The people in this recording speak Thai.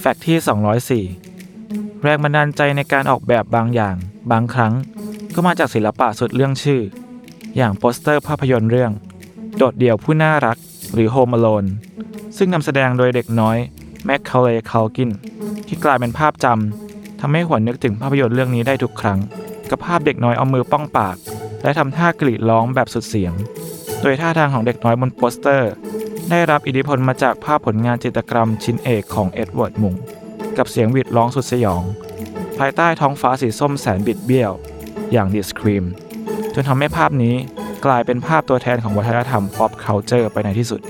Fact ที่ 204 แรงบันดาลใจในการออกแบบบางอย่าง บางครั้ง ก็มาจากศิลปะสุดเรื่องชื่อ อย่างโปสเตอร์ภาพยนตร์เรื่อง โดดเดี่ยวผู้น่ารักหรือ Home Alone ซึ่งนำแสดงโดยเด็กน้อยแมคคาเลย์คาลกินที่กลายเป็นภาพจำทำให้หวนนึกถึงภาพยนตร์เรื่องนี้ได้ทุกครั้ง กับภาพเด็กน้อยเอามือป้องปาก และทำท่ากรีดร้องแบบสุดเสียง โดยท่าทางของเด็กน้อยบนโปสเตอร์ ได้รับอิทธิพลมาจากภาพผลงานจิตรกรรมชิ้นเอกของเอ็ดเวิร์ดมุงกับเสียงหวีดร้องสุดสยอง ภายใต้ท้องฟ้าสีส้มแสนบิดเบี้ยว อย่าง The Scream จนทำให้ภาพนี้กลายเป็นภาพตัวแทนของวัฒนธรรม pop culture ไปในที่สุด